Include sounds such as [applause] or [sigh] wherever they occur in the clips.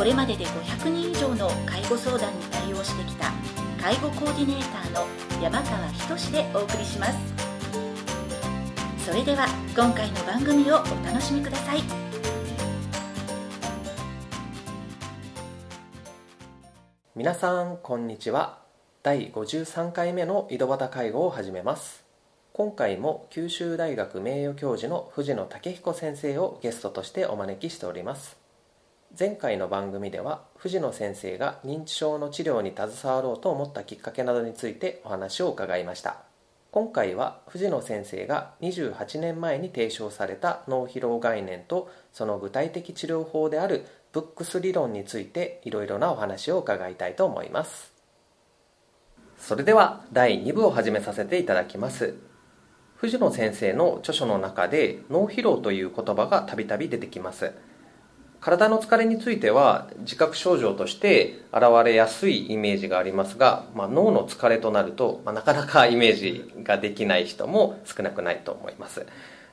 これまでで500人以上の介護相談に対応してきた介護コーディネーターの山川仁でお送りします。それでは今回の番組をお楽しみください。皆さんこんにちは。第53回目の井戸端介護を始めます。今回も九州大学名誉教授の藤野武彦先生をゲストとしてお招きしております。前回の番組では藤野先生が認知症の治療に携わろうと思ったきっかけなどについてお話を伺いました。今回は藤野先生が28年前に提唱された脳疲労概念とその具体的治療法であるブックス理論についていろいろなお話を伺いたいと思います。それでは第2部を始めさせていただきます。藤野先生の著書の中で脳疲労という言葉がたびたび出てきます。体の疲れについては自覚症状として現れやすいイメージがありますが、まあ、脳の疲れとなると、まあ、なかなかイメージができない人も少なくないと思います。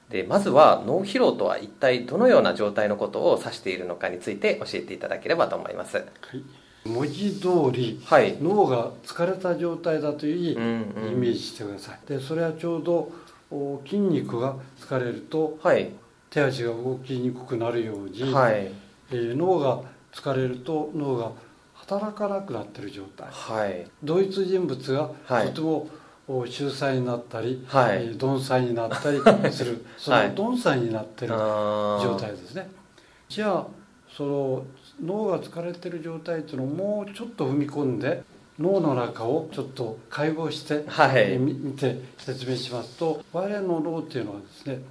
でまずは脳疲労とは一体どのような状態のことを指しているのかについて教えていただければと思います、はい、文字通り、はい、脳が疲れた状態だというふうにイメージしてください、でそれはちょうど筋肉が疲れると、はい、手足が動きにくくなるように、はい、えー、脳が疲れると脳が働かなくなってる状態、はい、同一人物がとても、秀才になったり、はい、鈍才になったり [laughs] するその鈍才になってる状態ですね、じゃあその脳が疲れてる状態っていうのをもうちょっと踏み込んで脳の中をちょっと解剖して、はい、見て説明しますと我々の脳っていうのはですね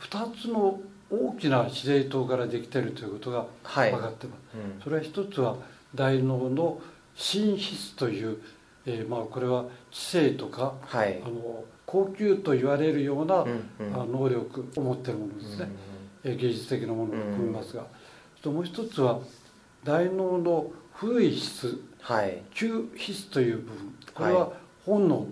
2つの大きな司令塔からできているということが分かってます、はいうん、それは一つは大脳の心室という、えー、まあこれは知性とか、はい、あの高級と言われるような、うんうん、能力を持っているものですね、うんうん、芸術的なものを含みますが、うん、もう一つは大脳の古い質、はい、旧質という部分。これは本能、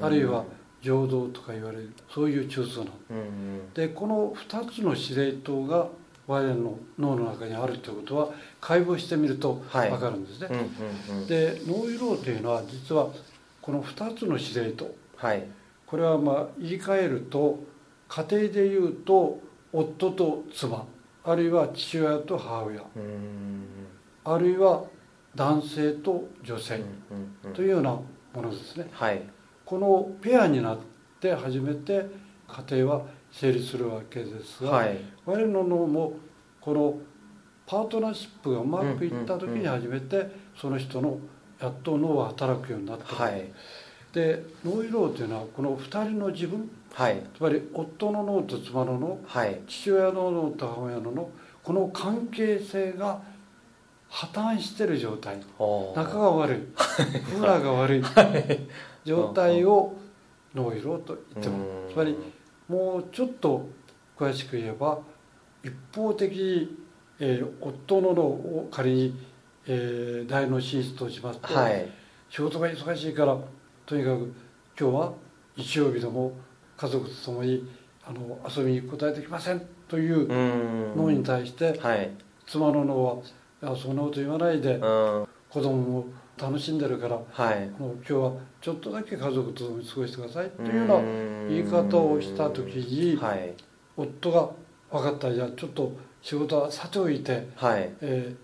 あるいは情動とか言われるそういう中枢なの、うんうん、でこの2つの司令塔が我々の脳の中にあるということは解剖してみると分かるんですね、はいうんうんうん、で脳疲労というのは実はこの2つの司令塔、はい、これはまあ言い換えると家庭でいうと夫と妻。あるいは父親と母親。あるいは男性と女性。というようなものですね、はいこのペアになって初めて家庭は成立するわけですが、はい、我々の脳もこのパートナーシップがうまくいった時に初めてその人のやっと脳が働くようになってはい、で脳疲労というのはこの2人の自分、はい、つまり夫の脳と妻の脳、はい、父親の脳と母親の脳この関係性が破綻してる状態。仲が悪い。[laughs] 風呂が悪い、状態を脳疲労と言ってもつまりもうちょっと詳しく言えば一方的に、えー、夫の脳を仮に、えー、大脳進出としますと、はい、仕事が忙しいからとにかく今日は日曜日でも家族と共にあの遊びに答えてきませんという脳に対して、はい、妻の脳は「そんなこと言わないで子供も楽しんでるから、はい、もう今日はちょっとだけ家族と過ごしてくださいというような言い方をした時に、はい、夫が「分かったじゃあちょっと仕事はさておいて、はい、えー、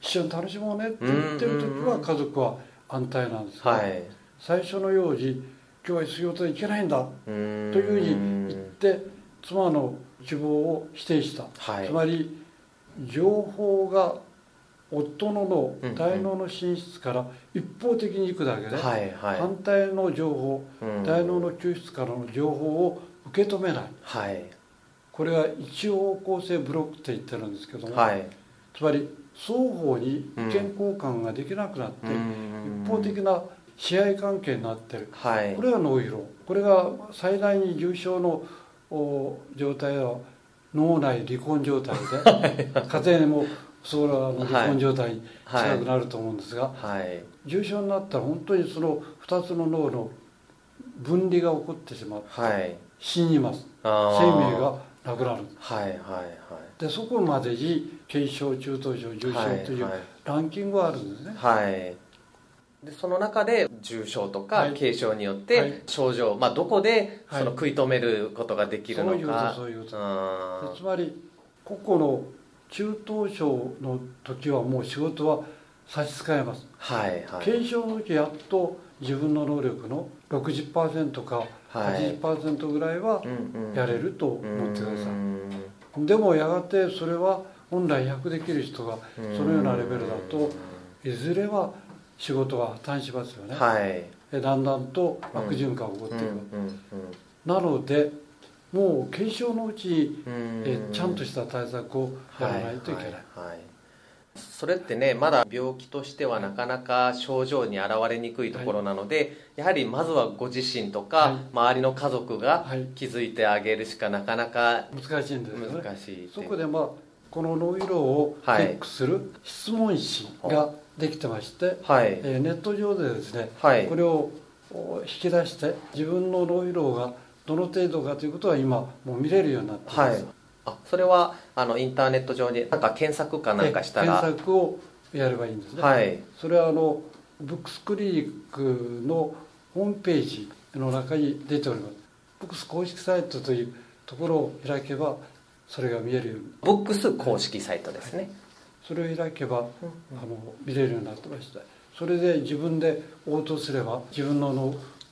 一緒に楽しもうね」って言ってる時は家族は安泰なんですが、はい、最初のように「今日は仕事に行けないんだ」というふうに言って妻の希望を否定した、はい、つまり情報が夫の脳大脳の寝室から一方的に行くだけで、はいはい、反対の情報、大脳の抽出からの情報を受け止めない、はい、これは一方向性ブロックって言ってるんですけども、はい、つまり双方に意見交換ができなくなって、一方的な支配関係になってる、はい、これが脳疲労。これが最大に重症の状態は脳内離婚状態で家庭にもそれは離婚状態に近くなると思うんですが、はい。はい、重症になったら本当にその2つの脳の分離が起こってしまって、はい、死にます。生命がなくなる、はいはいはい、でそこまでに軽症中等症重症というランキングがあるんですね、はい。でその中で重症とか軽症によって症状、まあ、どこでその食い止めることができるのか、そういうことそういうこと。つまり個々の中等症の時はもう仕事は差し支えます、はいはい、軽症の時やっと自分の能力の60%か80%ぐらいはやれると思ってください、でもやがてそれは本来100できる人がそのようなレベルだといずれは仕事が破綻しますよね、はい、だんだんと悪循環が起こっていく、なのでもう軽症のうちえちゃんとした対策をやらないといけない、はいはい。はいそれってねまだ病気としてはなかなか症状に現れにくいところなので、はい、やはりまずはご自身とか、周りの家族が気づいてあげるしかなかなか難しいんですよね。難しいそこでまあこの脳色をチェックする質問紙ができてまして、はい、えー、ネット上でですね、はい、これを引き出して自分の脳色がどの程度かということは今もう見れるようになっています、はい、あそれはあのインターネット上になんか検索かなんかしたら。検索をやればいいんですね、はい、それはあのブックスクリニックのホームページの中に出ております。ブックス公式サイトというところを開けばそれが見えるように。ブックス公式サイトですね、はい、それを開けば、あの見れるようになってましたそれで自分で応答すれば自分の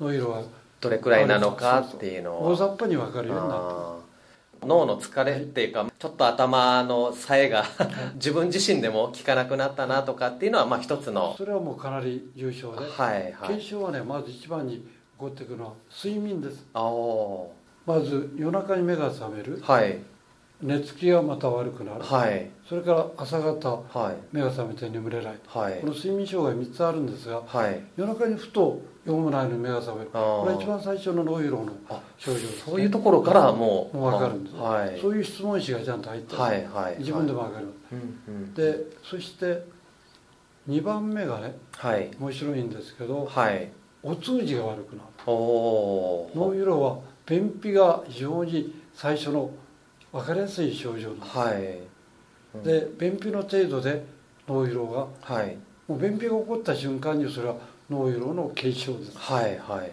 の色はどれくらいなのかっていうのを。大雑把に分かるようになって脳の疲れっていうか、はい、ちょっと頭のさえが [laughs] 自分自身でも効かなくなったなとかっていうのはまあ一つの。それはもうかなり重症で、はいはい、軽症はねまず一番に起こってくるのは睡眠です。まず夜中に目が覚める、はい、寝つきがまた悪くなる、はい、それから朝方、はい、目が覚めて眠れない、はい、この睡眠障害3つあるんですが、はい、夜中にふと読むないのに目が覚める。これは一番最初の脳疲労の症状です、ね、そういうところからもうもう分かるんです、はい、そういう質問紙がちゃんと入ってる、はいはい、自分でも分かる、うんうん、でそして2番目がね、はい、面白いんですけど、はい、お通じが悪くなる。脳疲労は便秘が非常に最初の分かりやすい症状なんです、はい。うん、で便秘の程度で脳疲労が、はい、もう便秘が起こった瞬間にそれは脳疲労の軽症です。はいはいはい。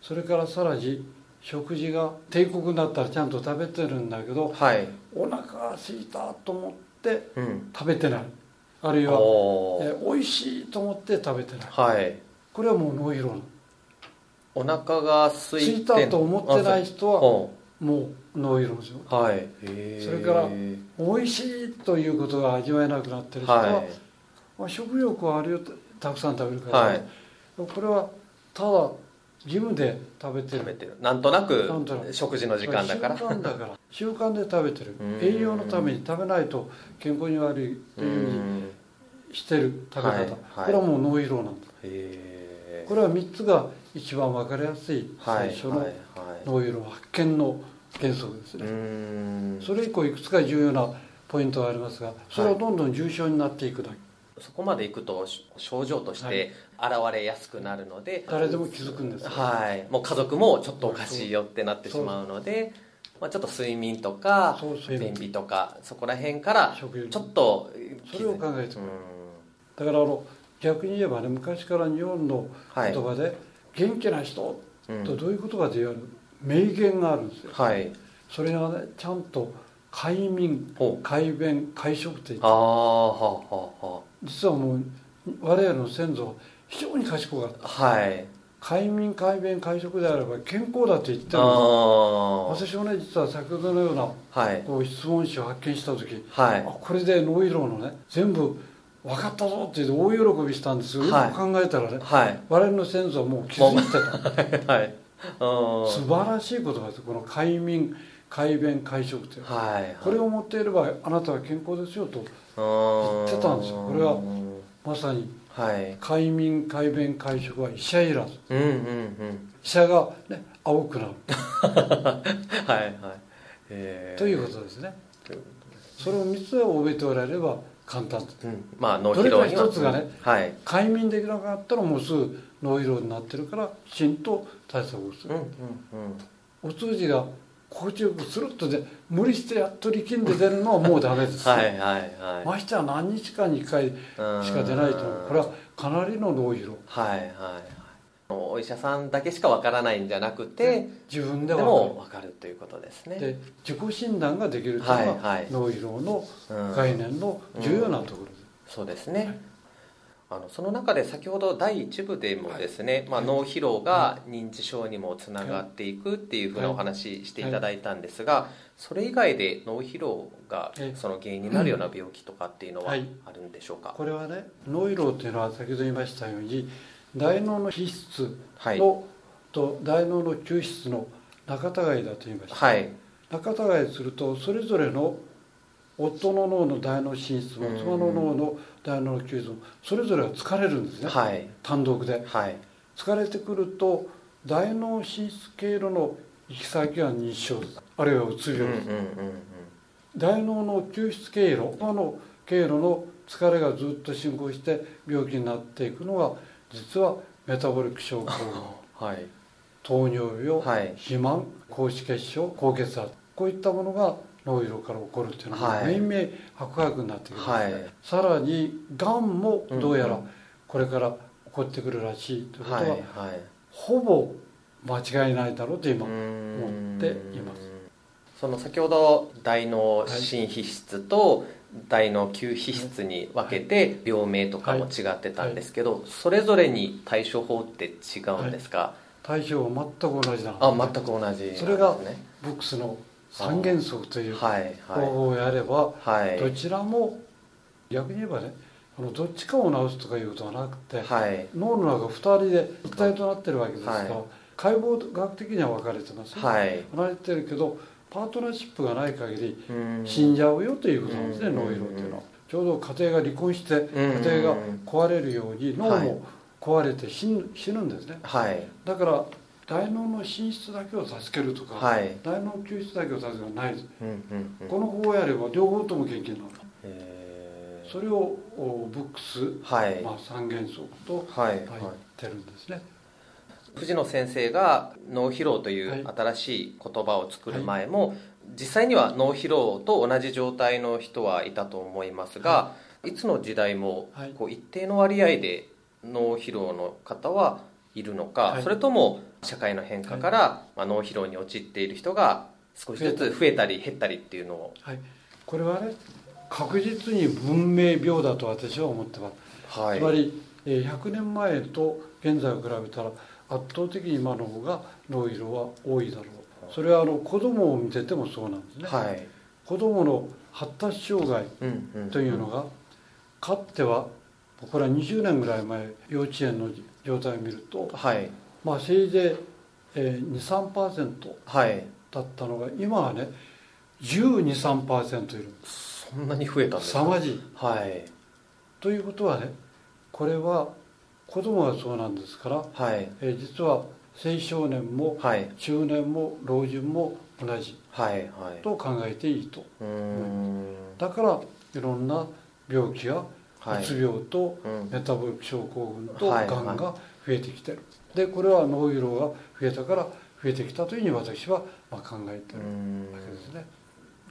それからさらに食事が帝国になったらちゃんと食べてるんだけど、はい、お腹が空いたと思って食べてない、うん、あるいはえ美味しいと思って食べてない、はい、これはもう脳疲労お腹が空いいたと思ってない人はもう脳疲労ですよ、はい、それから美味しいということが味わえなくなってる人は、はい。まあ、食欲はあるよたくさん食べるから、はい、これはただ義務で食べてる。なんとなく食事の時間だから。習慣だから習慣で食べてる。栄養のために食べないと健康に悪いというふうにしてる食べ方、はい。はい、これはもう脳疲労なんですこれは3つが一番分かりやすい最初の脳疲労発見の原則ですね。それ以降いくつか重要なポイントがありますがそれはどんどん重症になっていくだけ、そこまでいくと症状として現れやすくなるので、誰でも気づくんですはい。もう家族もちょっとおかしいよってなってしまうのでまあ、ちょっと睡眠とか便秘とかそこら辺からちょっとそれを考えても。らうだからあの逆に言えばね昔から日本の言葉で「元気な人」とどういう言葉で言われる名言があるんですよ、はい、それがねちゃんと快眠快便快食って言って。ああははは実はもう我々の先祖は非常に賢かった。はい。快眠快便快食であれば健康だと言ってるんです私もね実は先ほどのような、はい、こう質問紙を発見した時、はい、これで脳疲労のね全部分かったぞって言って大喜びしたんですよ、はい、考えたらね、はい、我々の先祖はもう気づいてた、[laughs] はい、素晴らしいことですこの快眠快便快食という、はいはい、これを持っていればあなたは健康ですよと言ってたんですよ。これはまさに快眠快便快食は医者いらず、うんうんうん、医者が、ね、青くなる。[laughs] はいはい、えー、ということですね。それを3つ覚えておられれば簡単。うん、まあ脳疲労には。一つがね、はい、快眠できなかったらもうすぐ脳疲労になってるからきちんと対策をする、うんうんうん、お通じが心地よくするっとで無理してやっと力んで出るのはもうダメです。[laughs] はいはい、はい、ましては何日かに1回しか出ないと。これはかなりの脳疲労はいはいお医者さんだけしかわからないんじゃなくて自分でも分かるということですね。で自己診断ができるというのは、はいはい、脳疲労の概念の重要なところです、うんうん、そうですね、はいあのその中で先ほど第1部でもですね、はい、まあ、脳疲労が認知症にもつながっていくっていうふうなお話していただいたんですがそれ以外で脳疲労がその原因になるような病気とかっていうのはあるんでしょうか、これはね脳疲労っていうのは先ほど言いましたように大脳の皮質の、はい、と大脳の抽出の仲違いだと言いました、はい、仲違いするとそれぞれの夫の脳の大脳進出も妻の脳の大脳の吸収もそれぞれが疲れるんですね、はい、単独で、はい、疲れてくると大脳進出経路の行き先は認知症あるいはうつ病。です、大脳の吸出経路の経路の疲れがずっと進行して病気になっていくのが実はメタボリック症候群、[laughs] はい、糖尿病、はい、肥満高脂血症高血圧。こういったものが脳色から起こるっていうのは明々白々になってきます、はい、さらにがんもどうやらこれから起こってくるらしいということは、はいはい、ほぼ間違いないだろうと今思っています。その先ほど大脳新皮質と大脳球皮質に分けて病名とかも違ってたんですけど、それぞれに対処法って違うんですか、対処は全く同じなあ全く同じ、ね、それがブックスの三原則という方法をやれば、どちらも逆に言えばねあのどっちかを治すとかいうことはなくて、はい、脳の中2人で一体となってるわけですから、はい、解剖学的には分かれてますよ、はい、分かれてるけどパートナーシップがない限り死んじゃうよということなんですね脳疲労っていうのは。ちょうど家庭が離婚して家庭が壊れるように脳も壊れて死ぬ死ぬんですね、だから大脳の進出だけを助けるとか、はい、大脳救出だけを助けるない。です、うんうんうん、この方をやれば両方とも元気になるそれをブックス、はい、まあ、三原則と入ってるんですね、はい藤野先生が脳疲労という新しい言葉を作る前も、はい、実際には脳疲労と同じ状態の人はいたと思いますが、はい、いつの時代もこう一定の割合で脳疲労の方はいるのか、はい、それとも社会の変化から、まあ、脳疲労に陥っている人が少しずつ増えた。り減ったりっていうのを、はい、これはね確実に文明病だと私は思ってます、はい、つまり100年前と現在を比べたら圧倒的に今の方が脳疲労は多いだろう。それはあの子供を見ててもそうなんですね、はい、子供の発達障害というのが、かつてはこれは20年ぐらい前幼稚園の状態を見ると、はい、まあせいぜい、えー、23%だったのが、今はね1213%いる。そんなに増えたんですか？凄まじい、はい、ということはねこれは子供がそうなんですから、はい。えー、実は青少年も、はい、中年も老人も同じ、はいはい、と考えていいと。だからいろんな病気がうつ病とメタボリック症候群とがんが増えてきてる。でこれは脳疲労が増えたから増えてきたというふうに私はま考えてるわけですね。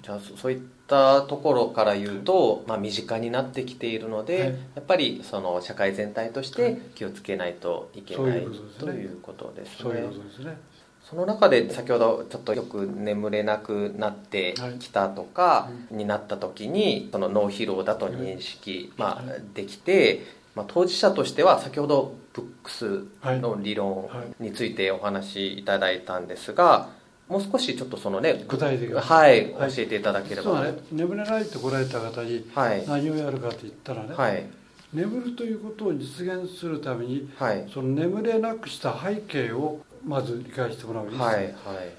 じゃあそういったところから言うと、まあ、身近になってきているので、はい、やっぱりその社会全体として気をつけないといけない、はい、ということですね。そういうことですね。その中で先ほどちょっとよく眠れなくなってきたとかになった時にその脳疲労だと認識、まあ、できて、まあ、当事者としては先ほどブックスの理論についてお話しいただいたんですがもう少しちょっとそのね具体的にはい、教えていただければ、ね、眠れないと来られた方に何をやるかと言ったらね、はい、眠るということを実現するために、はい、その眠れなくした背景をまず理解してもらういいです、はいはい、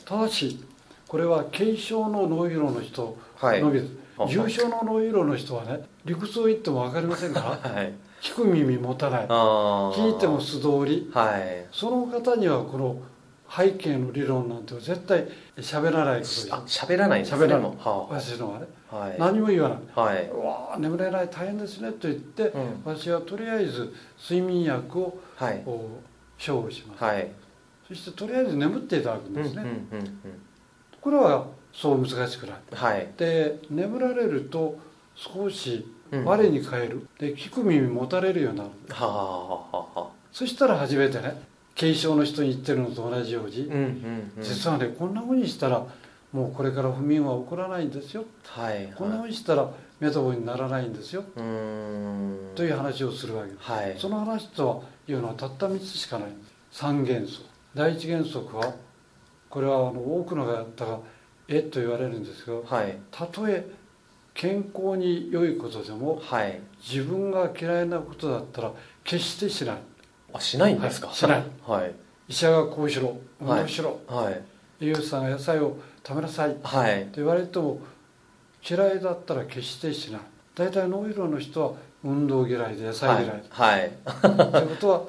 ただしこれは軽症の脳疲労の人のみです、はい、重症の脳疲労の人はね理屈を言っても分かりませんから、[laughs] はい、聞く耳持たない。聞いても素通り、はい、その方にはこの背景の理論なんて絶対喋らないことであ喋らないんですね喋らない、はあ、私のはね、はい、何も言わない「はい、うわ眠れない大変ですね」と言って、うん、私はとりあえず睡眠薬を、はい、処方します、はい、そしてとりあえず眠っていただくんですね、うんうんうんうん、これはそう難しくない、はい、で眠られると少し我に返る、で聞く耳持たれるようになる、はあ。はあはあ、そしたら初めてね軽症の人に言ってるのと同じように、うんうんうん、実はねこんなふうにしたらもうこれから不眠は起こらないんですよ、はい、はい、こんなふうにしたらメタボにならないんですよ。という話をするわけです、はい、その話とはいうのはたった3つしかない。三原則第一原則はこれはあの多くのがやったがえと言われるんですけど、はい、たとえ健康に良いことでも、はい、自分が嫌いなことだったら決してしない。あしないんですか、はい、しない、はい、医者がこうしろ運動しろ、はい、栄養士さんが野菜を食べなさい、はい、と言われても嫌いだったら決してしない。大体脳疲労の人は運動嫌いで野菜嫌い。はい、はい、ということは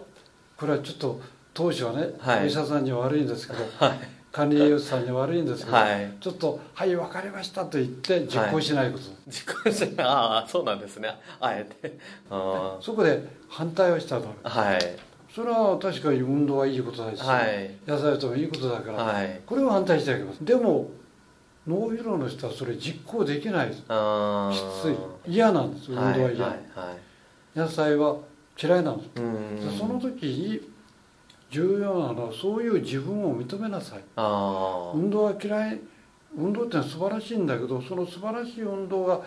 これはちょっと当初はね、はい、お医者さんには悪いんですけど、はい、管理栄養士さんには悪いんですけど、はい、ちょっと「はい分かりました」と言って実行しないこと、実行しない。ああそうなんですね。あえて。そこで反対をしたと。はい。それは確かに運動はいいことだし、はい、野菜ともいいことだから、はい、これは反対してあげます。でも脳疲労の人はそれ実行できないです。きつい。嫌なんです。運動は嫌、はいはい、野菜は嫌いなんです。その時に重要なのはそういう自分を認めなさい。運動は嫌い運動ってのは素晴らしいんだけどその素晴らしい運動が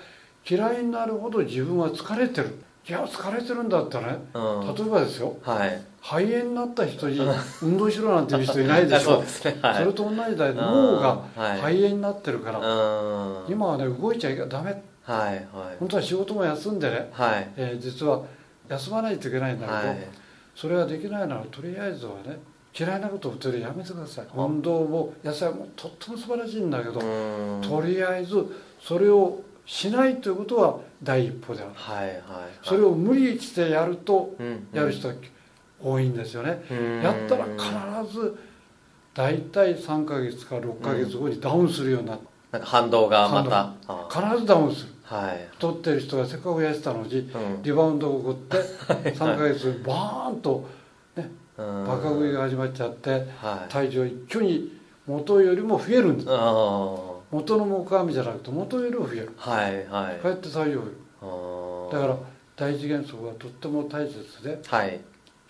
嫌いになるほど自分は疲れてる。いや疲れてるんだったらね、例えばですよ、はい、肺炎になった人に運動しろなんていう人いないでしょ。[laughs] そねはい、それと同じだよ。脳が肺炎になってるから、はい、今はね動いちゃいけダメ、はいはい、本当は仕事も休んでね、はい。えー、実は休まないといけないんだけど、はい、それができないならとりあえずはね嫌いなことをとりやめてください。運動も野菜もとっても素晴らしいんだけどとりあえずそれをしないということは第一歩である、はいはい、それを無理してやるとやる人は多いんですよね、やったら必ず大体3か月か6か月後にダウンするようになって、なんか反動がまた。必ずダウンする、はい、太ってる人がせっかく痩せたのに、うん、リバウンドが起こって [laughs] 3か月バーンとねバカ食いが始まっちゃって、はい、体重一挙に元よりも増えるんです。元の木阿弥じゃなくて元よりも増える。はいはい。こうやって作用だから第一原則はとっても大切で、はい、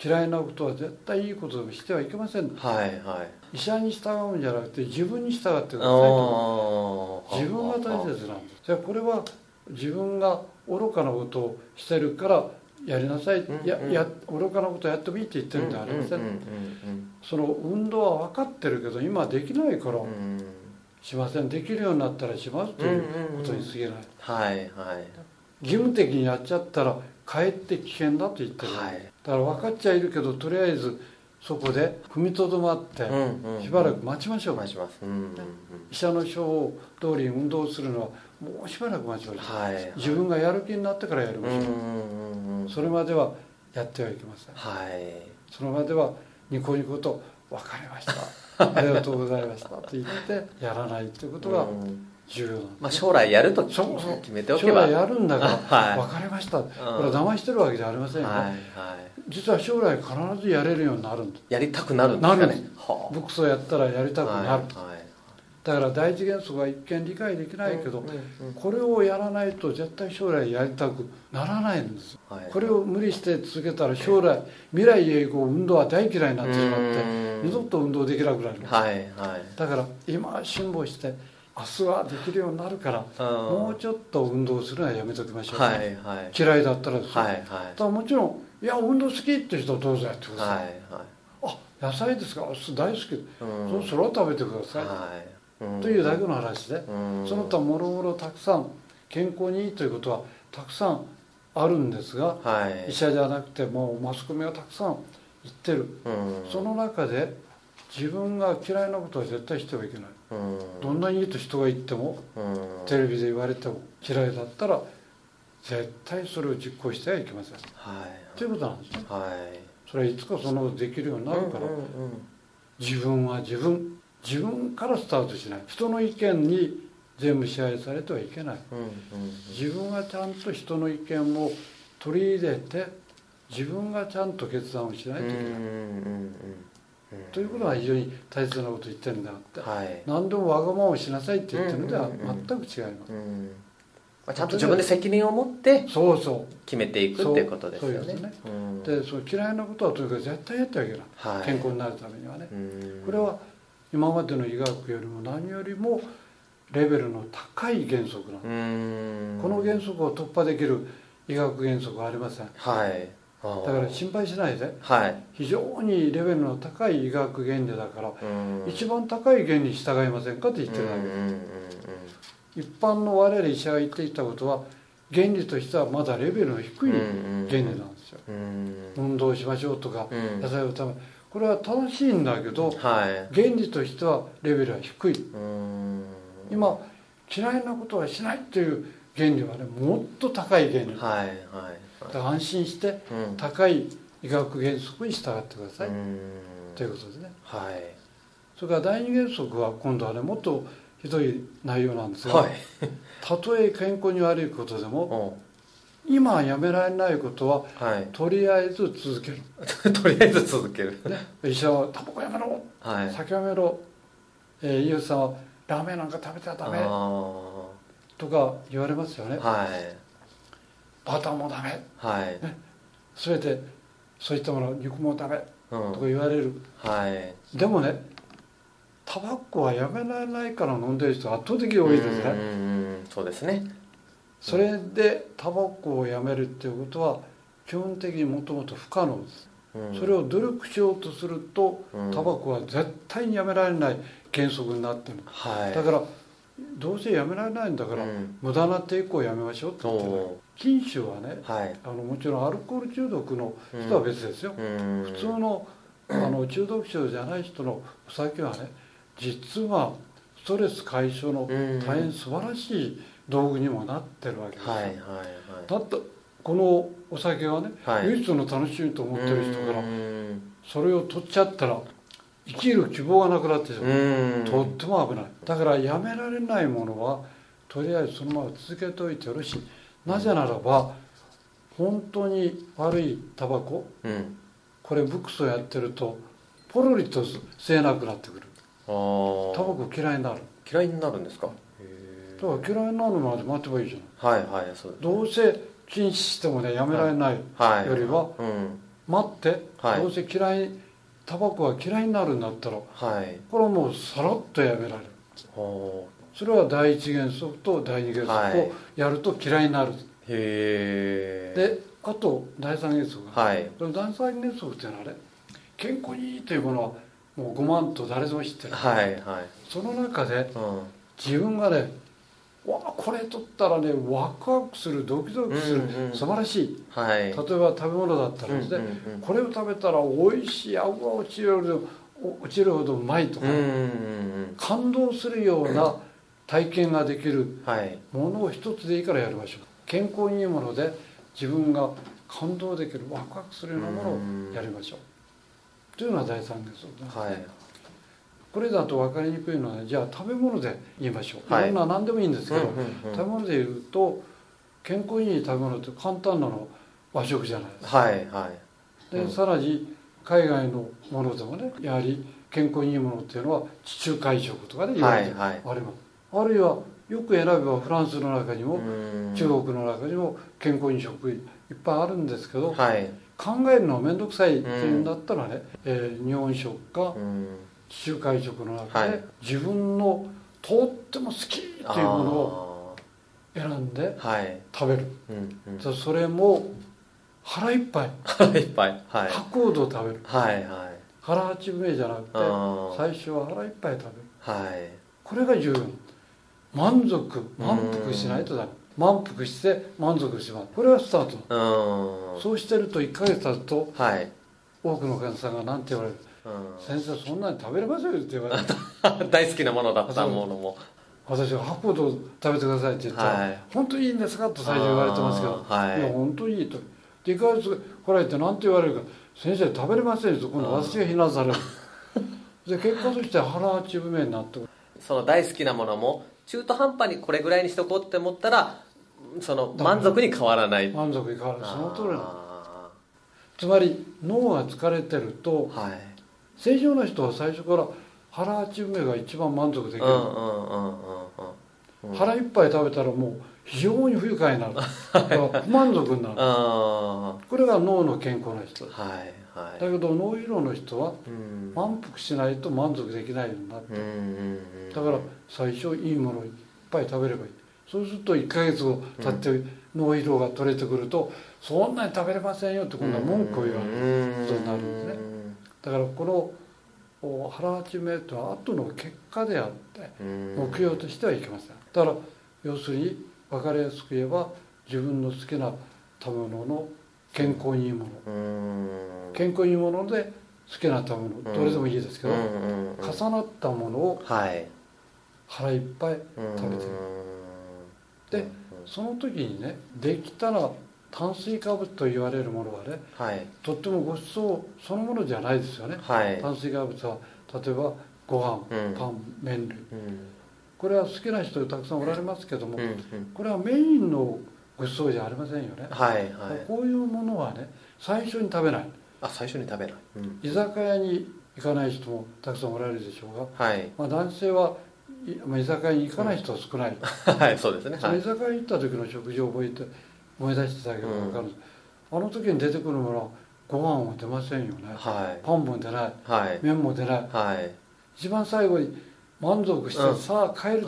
嫌いなことは絶対いいことでもしてはいけません、はいはい、医者に従うんじゃなくて自分に従ってくださいと自分が大切なんです。じゃあこれは自分が愚かなことをしてるからやりなさい、うんうん、やや愚かなことやってもいいって言ってるんじゃありません。その運動は分かってるけど今できないからしません。できるようになったらしますということに過ぎない、はいはい。義務的にやっちゃったらかえって危険だと言ってる、はい、だから分かっちゃいるけどとりあえずそこで踏みとどまってしばらく待ちましょう、待ちます、医者の処方通り運動するのはもうしばらく待ちましょう、はい、自分がやる気になってからやりましょう,、それまではやってはいけません、はい、そのまではニコニコと「分かりました。ありがとうございました」と言ってやらないということが、うん重要なまあ、将来やると決めておけば。将来やるんだから、[laughs] はい、分かりました、これは騙してるわけじゃありませんよ、はいはい、実は将来必ずやれるようになるんだやりたくなるんですかねブクソやったらやりたくなる、はいだから第一元素が一見理解できないけど、これをやらないと絶対将来やりたくならないんです、はい、これを無理して続けたら将来未来永劫運動は大嫌いになってしまって二度と運動できなくなる、はいはい、だから今辛抱して明日はできるようになるからもうちょっと運動するのはやめときましょう、ね、はいはい、嫌いだったらですよ、はいはい、だもちろんいや運動好きって人はどうぞやってください、はいはい、あ野菜ですか？大好き、うん、それは食べてください、はい、というだけの話で、うん、その他もろもろたくさん健康にいいということはたくさんあるんですが、はい、医者じゃなくてもマスコミがたくさん言ってる、うん、その中で自分が嫌いなことは絶対してはいけない、どんなにいいと人が言っても、テレビで言われても嫌いだったら絶対それを実行してはいけません、はい、ということなんですね、はい、それはいつかそのできるようになるから、うんうんうん、自分は自分自分からスタートしない。人の意見に全部支配されてはいけない、うんうんうん、自分がちゃんと人の意見を取り入れて自分がちゃんと決断をしないといけない、うんうんうんということは非常に大切なことを言ってるんであって、はい、何でもわがままをしなさいって言ってるのでは全く違います、うん。うんまあ、ちゃんと自分で責任を持ってそうそう。決めていくっていうことですよね。そうね、うん、でその嫌いなことはとにかく絶対やってはいけな。い、はい、健康になるためにはね。これは今までの医学よりも何よりもレベルの高い原則なん。この原則を突破できる医学原則はありません。はいだから心配しないで、はい、非常にレベルの高い医学原理だから一番高い原理に従いませんかって言ってるわけです。一般の我々医者が言っていたことは原理としてはまだレベルの低い原理なんですよ。運動しましょうとか野菜を食べこれは正しいんだけど、はい、原理としてはレベルは低い。今嫌いなことはしないという原理はねもっと高い原理、はいはい安心して高い医学原則に従ってください。ということですね、はい、それから第二原則は今度はねもっとひどい内容なんですが、はい、たとえ健康に悪いことでも今やめられないことは、はい、とりあえず続ける。[laughs] とりあえず続ける、ね、医者はタバコやめろ、はい、酒やめろ、えー、井口さんはラーメンなんか食べてはダメとか言われますよね、はい。バターもダメ、はい。ね、全てそういったもの肉もダメ。とか言われる、はい、でもねタバコはやめられないから飲んでる人圧倒的に多いですね。そうですね。それでタバコをやめるっていうことは基本的にもともと不可能です、うん、それを努力しようとすると、うん、タバコは絶対にやめられない原則になってる、はい、だからどうせやめられないんだから、うん、無駄な抵抗をやめましょうって言って禁酒はね、はい、あのもちろんアルコール中毒の人は別ですよ、うん、普通の [clears throat] あの中毒症じゃない人のお酒はね実はストレス解消の大変素晴らしい道具にもなってるわけですよ、はいはいはい、だってこのお酒はね、はい、唯一の楽しみと思ってる人からそれを取っちゃったら生きる希望がなくなってしまう。とっても危ない。だからやめられないものはとりあえずそのまま続けておいてよろしい。なぜならば本当に悪いタバコ、うん、これブックスをやってるとポロリと吸えなくなってくる。タバコ嫌いになる。嫌いになるんですか？だから嫌いになるまで待てばいいじゃんはいはいそうです、どうせ禁止してもねやめられないよりは、待って、はい、どうせ嫌いタバコが嫌いになるんだったら、はい、これはもうさらっとやめられる。それは第一原則と第二原則をやると嫌いになる、はい、へであと第三原則が、はい、この第三原則っていうのはね健康にいいというものはもう5万と誰でも知ってる、はいはい、その中で、うん、自分がねわあこれ取ったらねワクワクするドキドキする、うんうん、素晴らしい、はい、例えば食べ物だったらですね、うんうんうん、これを食べたら美味しい顎が落ちるほど落ちるほどうまいとか、うんうんうん、感動するような体験ができるものを一つでいいからやりましょう。健康にいいもので自分が感動できるワクワクするようなものをやりましょう。というのが第三原則です、はい、これだと分かりにくいのでじゃあ食べ物で言いましょう、はい、いろんな何でもいいんですけど、食べ物で言うと健康にいい食べ物って簡単なの和食じゃないですか、はいはい、で、うん、さらに海外のものでもねやはり健康にいいものっていうのは地中海食とかで言われてあります、あるいはよく選べばフランスの中にも中国の中にも健康飲食いっぱいあるんですけど、はい、考えるのは面倒くさいっていうんだったらね、えー、日本食か地中海食の中で自分のとっても好きっていうものを選んで食べる、はいそれも腹いっぱい。腹いっぱい、はい、白度食べる、はいはい、腹八分目じゃなくて最初は腹いっぱい食べる、はい、これが重要。満足。満腹しないとダメ。満腹して満足します。これがスタート。そうしてると1か月経つと、はい、多くのお客さんが何て言われる？先生そんなに食べれませんよ」って言われて。[laughs] 大好きなものだったものも。私は白桃食べてくださいって言ったら「はい、本当にいいんですか?」と最初言われてますけど「はい、いや本当にいい」と。で1ヶ月来られて何て言われるか「先生食べれませんよ」と今度私が非難される。で結果として腹八分目になって。その大好きなものも中途半端にこれぐらいにしとこうって思ったらその満足に変わらない。満足に変わらない。その通りなつまり脳が疲れてると、はい、正常な人は最初から腹八分目が一番満足できる。腹いっぱい食べたらもう非常に不愉快になる。不満足になる。これが脳の健康な人、はいはい、だけど脳疲労の人は満腹しないと満足できないようになってだから最初いいものをいっぱい食べればいい。そうすると1か月後経って脳疲労が取れてくるとそんなに食べれませんよって今度は文句を言われることになるんですねだからこの腹八目とは後の結果であって目標としてはいけません。だから要するに分かりやすく言えば自分の好きな食べ物の健康にいいもの。健康にいいもので好きな食べ物。どれでもいいですけど重なったものを腹いっぱい食べてる。でその時にねできたら炭水化物と言われるものはね、はい、とってもごちそうそのものじゃないですよね、はい、炭水化物は例えばご飯、うん、パン麺類、うん。これは好きな人たくさんおられますけども、うんうん、これはメインのごちそうじゃありませんよね、はいはい、こういうものはね最初に食べない。あ最初に食べない、うん、居酒屋に行かない人もたくさんおられるでしょうが、はい、まあ、男性はまあ、居酒屋に行かない人は少ない、うん、はいそうですね、はい、居酒屋に行った時の食事を覚えて思い出していただければ分かる。んあの時に出てくるものはご飯も出ませんよね、はい、パンも出ない、はい、麺も出ない、はい、一番最後に満足して、うん、さあ帰る時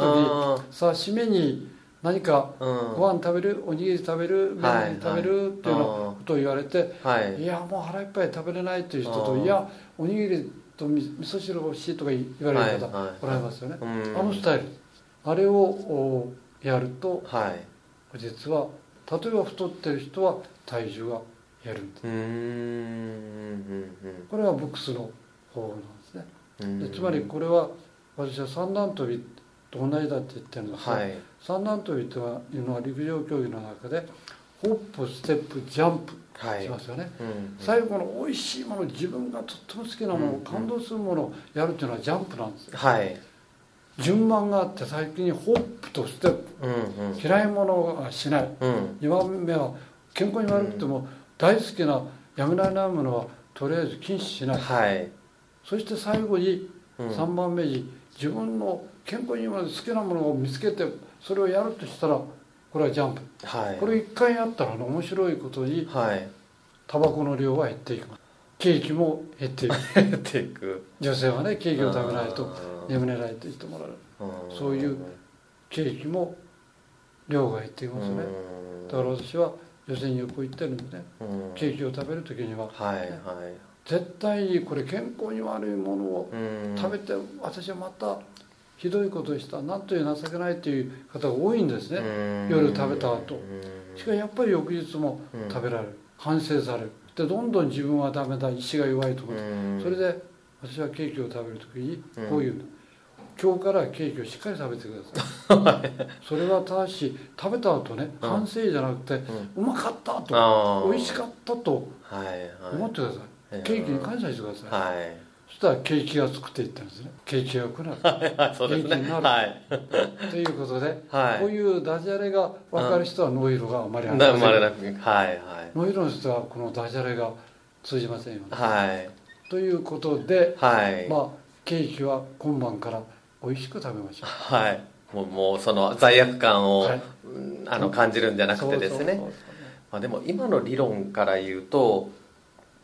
さあ締めに何かご飯食べる？おにぎり食べる？麺食べる？っていうようなことを言われて、はい、いやもう腹いっぱい食べれないっていう人といやおにぎりと味噌汁欲しいとか言われる方おられますよね、あのスタイル。あれをやると、はい、実は例えば太ってる人は体重が減るんです。これはブックスの方法なんですね。でつまりこれは私は三段跳びと同じだって言ってるんですが、はい、三段跳びというのは陸上競技の中でホップステップジャンプしますよね、はいうん。うん、最後の美味しいもの自分がとっても好きなもの、うんうん、感動するものをやるっていうのはジャンプなんですよ、はい、順番があって最近にホップとステップ、嫌いものはしない、うん、2番目は健康に悪くても大好きなやめられないものはとりあえず禁止しない、はい、そして最後に3番目に自分の健康に好きなものを見つけてそれをやるとしたらこれはジャンプ、はい、これ一回やったら面白いことに、はい、タバコの量は減っていくケーキも減っていく減っていく。女性はねケーキを食べないと眠れないと言ってもらう。そういうケーキも量が減っていきますね。だから私は女性によく言ってるんでね。ケーキを食べる時には、ね、はいはい。絶対にこれ健康に悪いものを食べて私はまたひどいことをしたなんという情けないという方が多いんですね。夜食べた後。しかしやっぱり翌日も食べられる。反省されるでどんどん自分はダメだ意志が弱いとかそれで私はケーキを食べる時にこういうの。今日からケーキをしっかり食べてください。[laughs] それはただし食べた後ね反省じゃなくて、うまかったと美味しかったと思ってください。ケーキに感謝してください、はい、そしたらケーキが作っていったんですね。ケーキが良くなる。そうですね。元気になる、はい、ということで、はい、こういうダジャレが分かる人はノイロがあまりありません。生まれなくはいはい。ノイロの人はこのダジャレが通じませんよね、はい、ということで、はい、まあケーキは今晩から美味しく食べましょう。はい。もうもうその罪悪感を、はい、あの感じるんじゃなくてですね。まあ、でも今の理論から言うと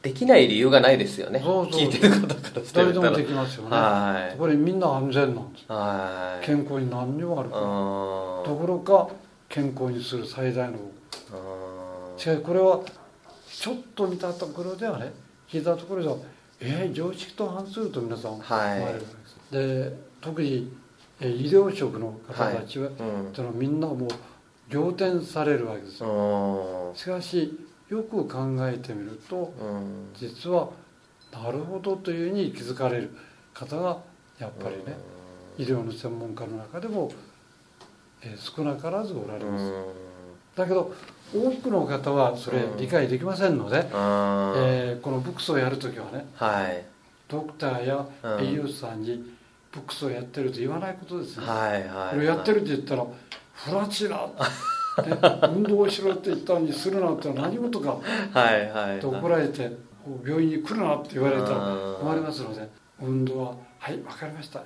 できない理由がないですよね。そうそう。聞いてる方からして誰でもできますよね。はい。これみんな安全なんですはい。健康に何にも悪くない。ところか健康にする最大のしかしこれはちょっと見たところではね聞いたところではえー、常識と反すると皆さん思われるわけです、はい、で特にえ医療職の方たちは、はい。うん、みんなもう仰天されるわけですよ。しかしよく考えてみると、実はなるほどというふうに気づかれる方がやっぱりね医療の専門家の中でも、えー、少なからずおられます。だけど多くの方はそれ理解できませんので、うん、えー、このブックスをやる時はね、はい、ドクターや栄養士さんにブックスをやってると言わないことですね、はいはい、これやってるって言ったら「フラチナ」ね、[laughs] 運動しろって言ったのにするなって何事か。はいはい、と怒られて病院に来るなって言われた。ら困りますので運動は「はい分かりました。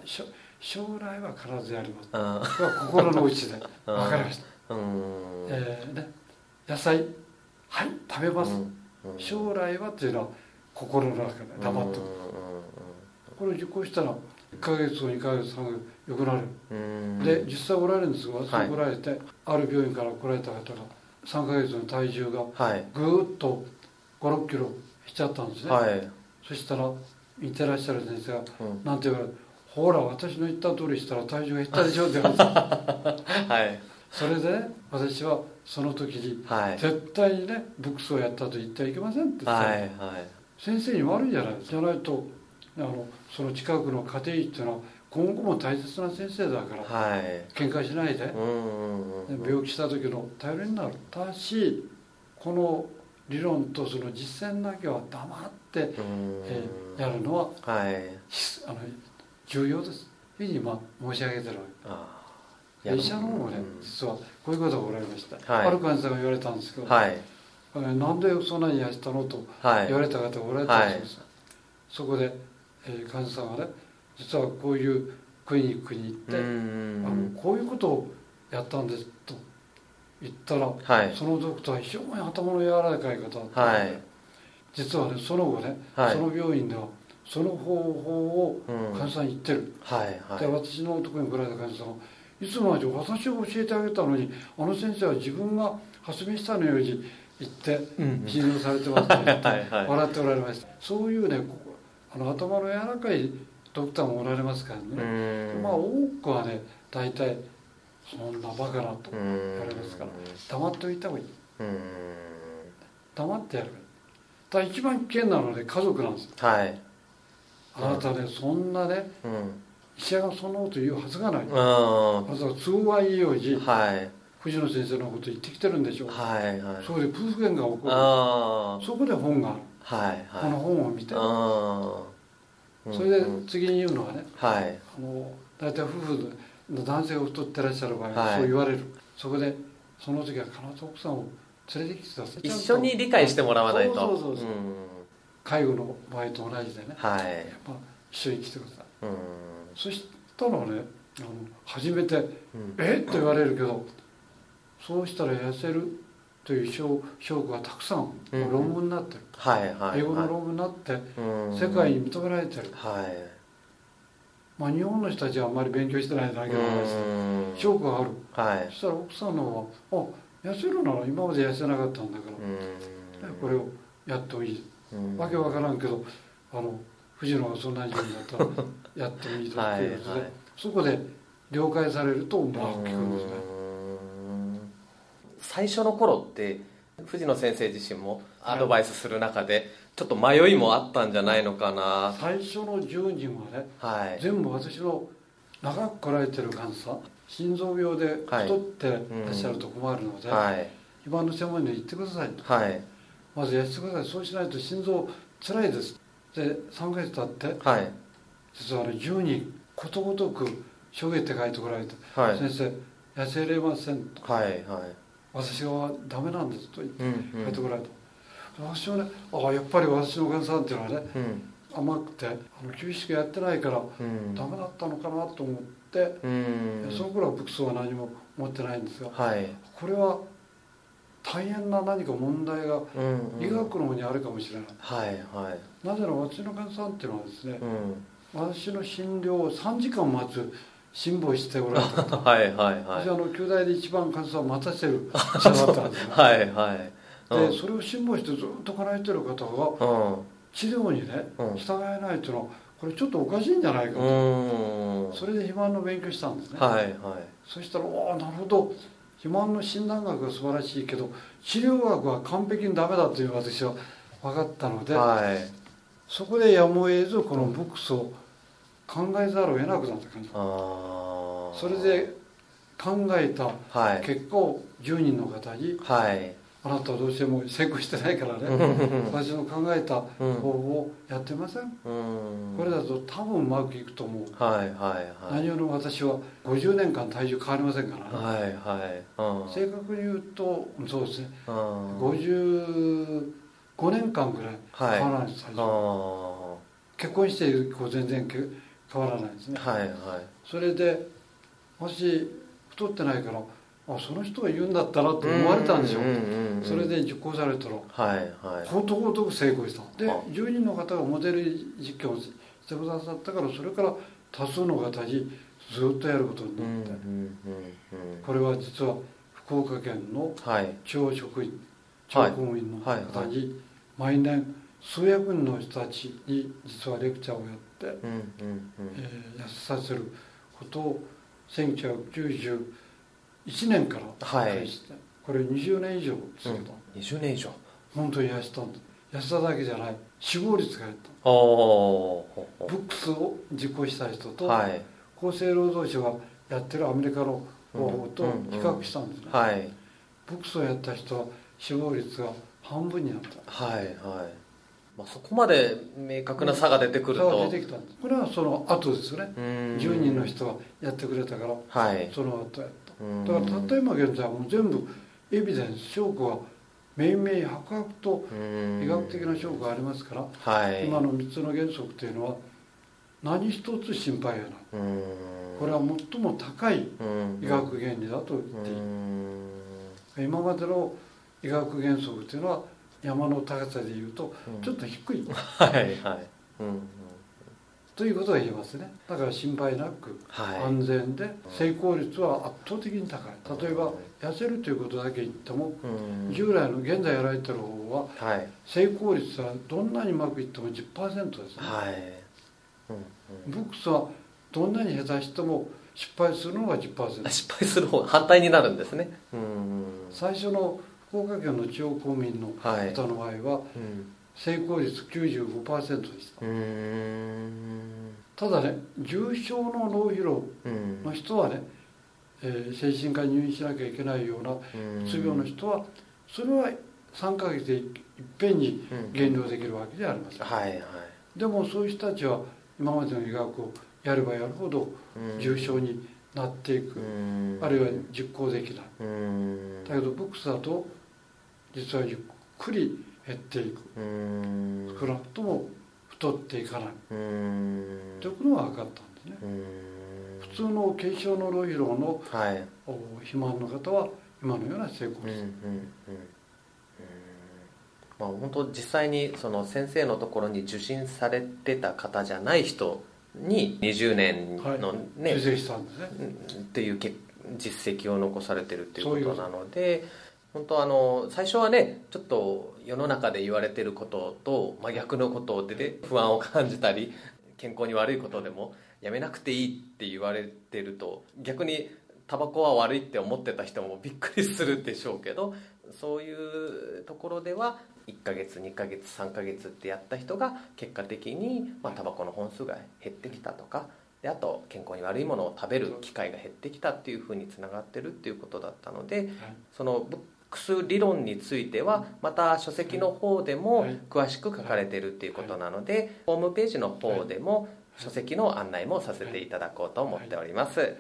将来は必ずやります」心の内で [laughs]「分かりました」えーね、野菜はい食べます、将来はっていうのは心の中で黙ってこれを受講したら1か月後2か月3か月よくなる。で実際おられるんですがそうおられて、はい、ある病院から来られた方が3か月の体重がぐーっと5 6キロしちゃったんですね、はい、そしたら見てらっしゃる先生が、うん、なんて言われるほら私の言った通りしたら体重が減ったでしょって言われて、[laughs] はい、それで、ね、私はその時に、はい、絶対にねブックスをやったと言ってはいけませんって言って、はいはい、先生に悪いじゃない。じゃないとあのその近くの家庭医っていうのは今後も大切な先生だから、はい、喧嘩しないで、病気した時の頼りになるただしこの理論とその実践だけは黙って、えー、やるのは、はい、あの重要です。というふうに、まあ、申し上げてるわけ医者の方もね実はこういうことがおられました、はい、ある患者さんが言われたんですけど、はい、なんでそんなに痩せたのと言われた方がおられたんです、はい、そこで、えー、患者さんがね実はこういうクリニックに行ってあのこういうことをやったんですと言ったら、はい、そのドクターは非常に頭の柔らかい方だったはい、実はねその後ね、はい、その病院ではその方法を患者さんに言ってる、うんはいはい、で私のところに来られた患者さんはいつも私を教えてあげたのにあの先生は自分が発明したのように言って治療されてますって言って笑っておられました。そういうねあの頭の柔らかいドクターもおられますからね。まあ多くはね大体そんなバカなと言われますから黙っておいた方がいい。黙ってやる。だ一番危険なのはね家族なんですはい。あなたねそんなね、うん、医者がそんなこと言うはずがない。あなたは都合はいいように、はい、藤野先生のこと言ってきてるんでしょう、はいはい、それで夫婦喧嘩が起こる。そこで本がある、この本を見て。それで次に言うのはね、はい、あの大体夫婦の男性が太ってらっしゃる場合はそう言われる、そこでその時は必ず奥さんを連れてきてください。一緒に理解してもらわないと。そうそうそう、介護の場合と同じでね、はい、やっぱ一緒に来てください、そしたらねあの初めて「えっ?」と言われるけどそうしたら痩せるという証証拠がたくさん。論文になってる、はいはい、英語の論文になって世界に認められてる、はい。まあ、日本の人たちはあんまり勉強してないだけの話で証拠がある、はい、そしたら奥さんの方は「あ痩せるなら今まで痩せなかったんだからこれをやってもいい」わけわからんけどあの藤野がそんなに言うんだったら [laughs] やってもいいということで、はいはい、そこで了解されるとうまく聞くんですね。最初の頃って藤野先生自身もアドバイスする中でちょっと迷いもあったんじゃないのかな。最初の10人はい、全部私の長く来られてる患者さん心臓病で太ってらっしゃると困るので、はい、今の専門に行ってくださいと、はい、まずやってください。そうしないと心臓つらいです。で3か月経って、はい、実はね10人ことごとく「しょげ」って書いてこられて、はい、先生痩せれませんと、はいはい、私はダメなんですと言って帰ってこられた、うんうん、私はねああやっぱり私のお客さんっていうのはね、うん、甘くてあの厳しくやってないから、うん、ダメだったのかなと思って、うん、その頃はブクソは何も持ってないんですが、はい、これは大変な何か問題が医学の方にあるかもしれない、はいはい、なぜなら私の患者さんっていうのはですね、私の診療を3時間待つ辛抱しておられた。方 [laughs] はいはいはい。私あの旧大で一番患者さんを待たせてる [laughs] 医者だったんですねはいはい、うん、でそれを辛抱してずっとこられてる方が、うん、治療にね従えないっていうのはこれちょっとおかしいんじゃないかと。それで肥満の勉強したんですね。はいはい。そしたらおおなるほど。肥満の診断学が素晴らしいけど治療学は完璧にダメだという私は分かったので、はい、そこでやむを得ずこのブックスを考えざるを得なくなった感じ。それで考えた結果を10人の方に、はい、あなたはどうしても成功してないからね。私の考えた方法をやってません、ん、これだと多分うまくいくと思う、はいはいはい、何よりも私は50年間体重変わりませんからね、はいはい、正確に言うとそうですね。55年間ぐらい変わらないです、はい、結婚している子全然変わらないですね、はいはい、それでもし太ってないからあその人が言うんだったらと思われたんでしょう。それで実行されたら、はいはい、ことごとく成功した。で10人の方がモデル実験をしてくださったからそれから多数の方にずっとやることになって、これは実は福岡県の地方職員、地方公務員の方に毎年数百人の人たちに実はレクチャーをやって、えー、痩せさせることを1991年から開始して、はい、これ20年以上続けた、うん、20年以上。本当に痩せたんだ痩せただけじゃない死亡率が減った。ブックスを実行した人と、はい、厚生労働省がやってるアメリカの方法と比較したんですね、はい、ブックスをやった人は死亡率が半分になった。はいはい。まあ、そこまで明確な差が出てくると、出てきた。これはその後ですね。10人の人がやってくれたから、はい、その後やっただからたった今現在はもう全部エビデンス証拠は明々白々と医学的な証拠がありますから、はい、今の3つの原則というのは何一つ心配がない。これは最も高い医学原理だと言っていい。今までの医学原則というのは山の高さでいうとちょっと低い、[laughs] はいはい、うんということが言えますね。だから心配なく、安全で成功率は圧倒的に高い。例えば痩せるということだけ言っても、従来の現在やられてる方は、成功率はどんなにうまくいっても10%ですね、はい。ブックスはどんなに下手しても失敗するのが10%失敗する方反対になるんですね。最初の福岡県の地方公民の方の場合は、成功率95%でした。ただね重症の脳疲労の人はね、えー、精神科に入院しなきゃいけないようなうつ病の人はそれは3ヶ月でいっぺんに減量できるわけではありません、はいはい、でもそういう人たちは今までの医学をやればやるほど重症になっていく。あるいは実行できない。だけどブックスだと実はゆっくり減っていく。少なくとも太っていかない。ということが分かったんですね。普通の軽症のロイロの、はい、肥満の方は今のような成功です、まあ、本当実際にその先生のところに受診されてた方じゃない人に20年のね、はい、したんですね。っていう実績を残されてるっていうことなので本当あの最初はねちょっと世の中で言われてることと真逆のことで、ね、不安を感じたり健康に悪いことでもやめなくていいって言われてると逆にタバコは悪いって思ってた人もびっくりするでしょうけどそういうところでは1ヶ月2ヶ月3ヶ月ってやった人が結果的に、まあ、タバコの本数が減ってきたとかであと健康に悪いものを食べる機会が減ってきたっていうふうにつながってるっていうことだったので、そのブックス理論についてはまた書籍の方でも詳しく書かれてるっていうことなのでホームページの方でも書籍の案内もさせていただこうと思っております。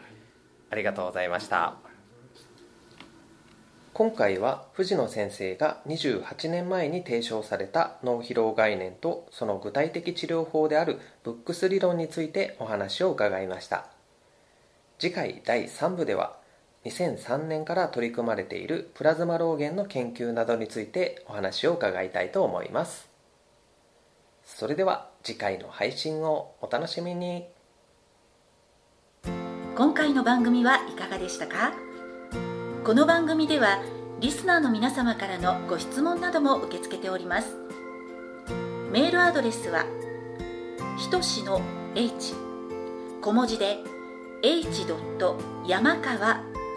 ありがとうございました。今回は藤野先生が28年前に提唱された脳疲労概念とその具体的治療法であるブックス理論についてお話を伺いました。次回第3部では2003年から取り組まれているプラズマ老源の研究などについてお話を伺いたいと思います。それでは次回の配信をお楽しみに。今回の番組はいかがでしたか？この番組ではリスナーの皆様からのご質問なども受け付けております。メールアドレスはひとしの h 小文字で h. 山川